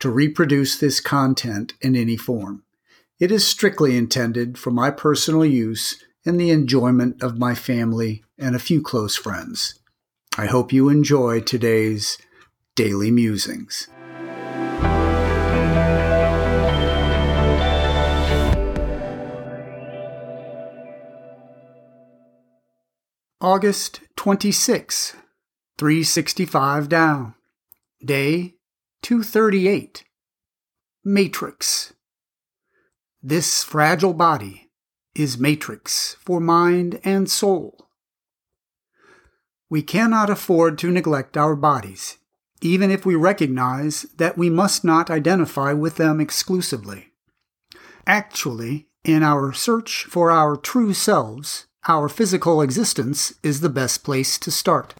to reproduce this content in any form. It is strictly intended for my personal use and the enjoyment of my family and a few close friends. I hope you enjoy today's Daily Musings. August 26, 365 Tao. Day 238. Matrix. This fragile body is matrix for mind and soul. We cannot afford to neglect our bodies, even if we recognize that we must not identify with them exclusively. Actually, in our search for our true selves, our physical existence is the best place to start.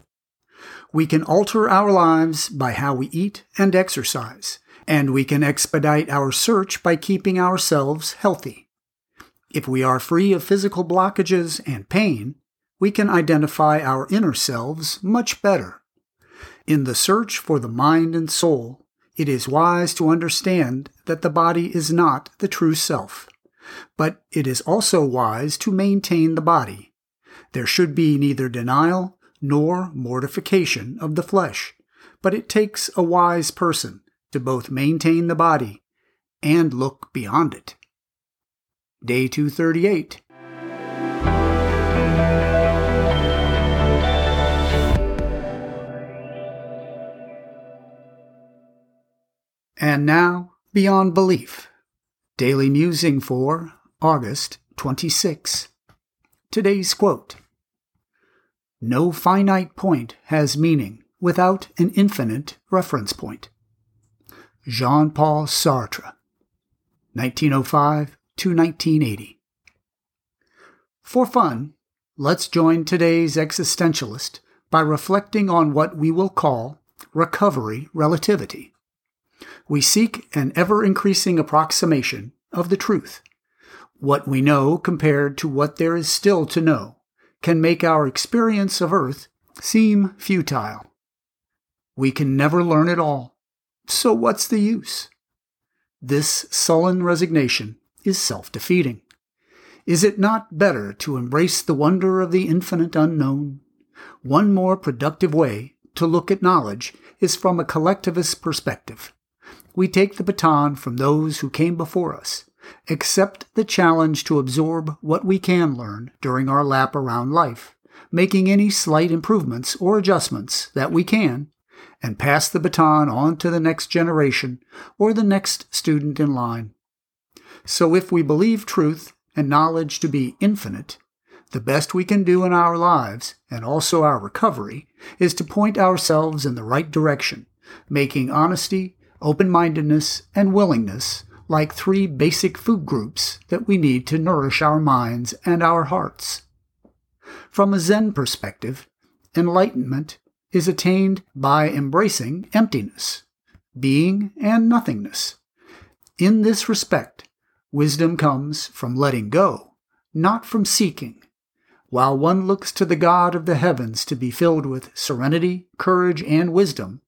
We can alter our lives by how we eat and exercise, and we can expedite our search by keeping ourselves healthy. If we are free of physical blockages and pain, we can identify our inner selves much better. In the search for the mind and soul, it is wise to understand that the body is not the true self. But it is also wise to maintain the body. There should be neither denial nor mortification of the flesh, but it takes a wise person to both maintain the body and look beyond it. Day 238. And now, Beyond Belief. Daily Musing for August 26. Today's quote no finite point has meaning without an infinite reference point. Jean Paul Sartre, 1905 to 1980. For fun, let's join today's existentialist by reflecting on what we will call recovery relativity. We seek an ever increasing approximation of the truth, what we know compared to what there is still to know can make our experience of Earth seem futile. We can never learn it all, so what's the use? This sullen resignation is self defeating. Is it not better to embrace the wonder of the infinite unknown? One more productive way to look at knowledge is from a collectivist perspective. We take the baton from those who came before us accept the challenge to absorb what we can learn during our lap around life, making any slight improvements or adjustments that we can, and pass the baton on to the next generation or the next student in line. So if we believe truth and knowledge to be infinite, the best we can do in our lives, and also our recovery, is to point ourselves in the right direction, making honesty, open mindedness, and willingness like three basic food groups that we need to nourish our minds and our hearts. From a Zen perspective, enlightenment is attained by embracing emptiness, being and nothingness. In this respect, wisdom comes from letting go, not from seeking. While one looks to the God of the heavens to be filled with serenity, courage, and wisdom,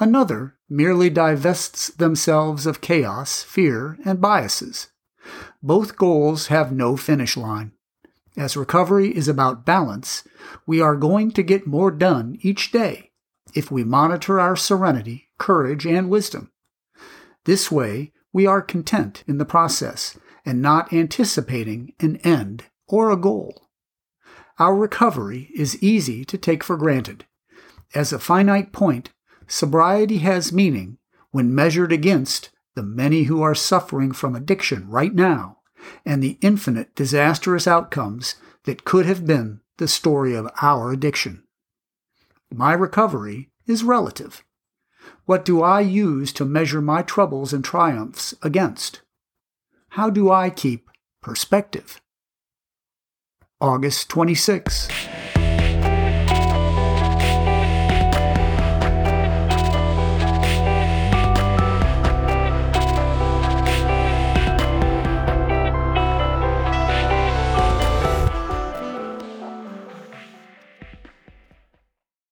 Another merely divests themselves of chaos, fear, and biases. Both goals have no finish line. As recovery is about balance, we are going to get more done each day if we monitor our serenity, courage, and wisdom. This way, we are content in the process and not anticipating an end or a goal. Our recovery is easy to take for granted. As a finite point, Sobriety has meaning when measured against the many who are suffering from addiction right now and the infinite disastrous outcomes that could have been the story of our addiction. My recovery is relative. What do I use to measure my troubles and triumphs against? How do I keep perspective? August 26.